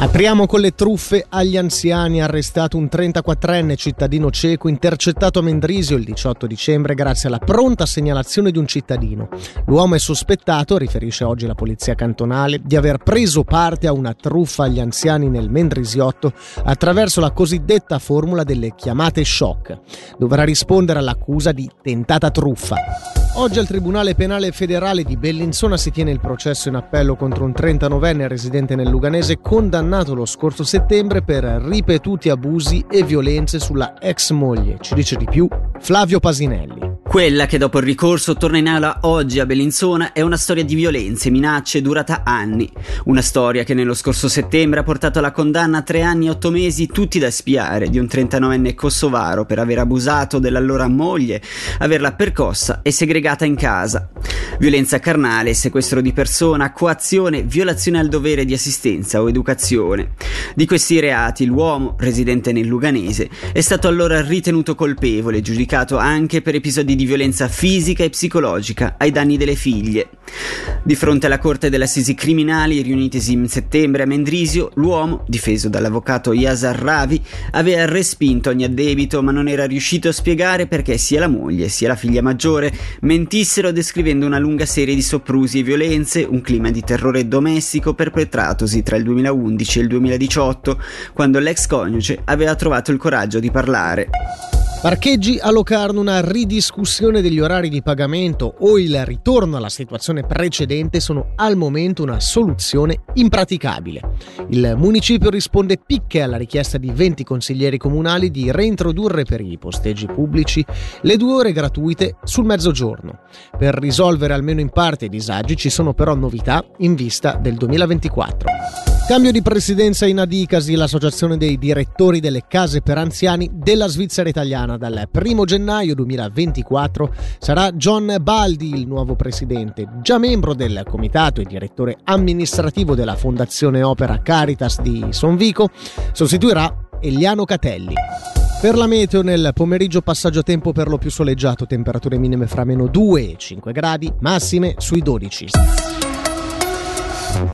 Apriamo con le truffe agli anziani. Arrestato un 34enne cittadino cieco intercettato a Mendrisio il 18 dicembre grazie alla pronta segnalazione di un cittadino. L'uomo è sospettato, riferisce oggi la polizia cantonale, di aver preso parte a una truffa agli anziani nel Mendrisiotto attraverso la cosiddetta formula delle chiamate shock. Dovrà rispondere all'accusa di tentata truffa. Oggi al Tribunale Penale Federale di Bellinzona si tiene il processo in appello contro un 39enne residente nel Luganese condannato lo scorso settembre per ripetuti abusi e violenze sulla ex moglie. Ci dice di più Flavio Pasinelli. Quella che dopo il ricorso torna in aula oggi a Bellinzona è una storia di violenze minacce durata anni. Una storia che nello scorso settembre ha portato alla condanna a tre anni e otto mesi tutti da spiare di un 39enne kosovaro per aver abusato dell'allora moglie, averla percossa e segregata in casa. Violenza carnale, sequestro di persona, coazione, violazione al dovere di assistenza o educazione. Di questi reati l'uomo, residente nel Luganese, è stato allora ritenuto colpevole, giudicato anche per episodi di violenza fisica e psicologica ai danni delle figlie. Di fronte alla Corte delle Assisi Criminali, riunitesi in settembre a Mendrisio, l'uomo, difeso dall'avvocato Yasar Ravi, aveva respinto ogni addebito ma non era riuscito a spiegare perché sia la moglie sia la figlia maggiore mentissero descrivendo una lunga serie di soprusi e violenze, un clima di terrore domestico perpetratosi tra il 2011 e il 2018, quando l'ex coniuge aveva trovato il coraggio di parlare. Parcheggi a Locarno, una ridiscussione degli orari di pagamento o il ritorno alla situazione precedente sono al momento una soluzione impraticabile. Il municipio risponde picche alla richiesta di 20 consiglieri comunali di reintrodurre per i posteggi pubblici le due ore gratuite sul mezzogiorno. Per risolvere almeno in parte i disagi ci sono però novità in vista del 2024. Cambio di presidenza in Adicasi, l'associazione dei direttori delle case per anziani della Svizzera italiana. Dal 1 gennaio 2024 sarà John Baldi il nuovo presidente, già membro del comitato e direttore amministrativo della Fondazione Opera Caritas di Sonvico, sostituirà Eliano Catelli. Per la meteo nel pomeriggio passaggio a tempo per lo più soleggiato, temperature minime fra meno 2 e 5 gradi, massime sui 12.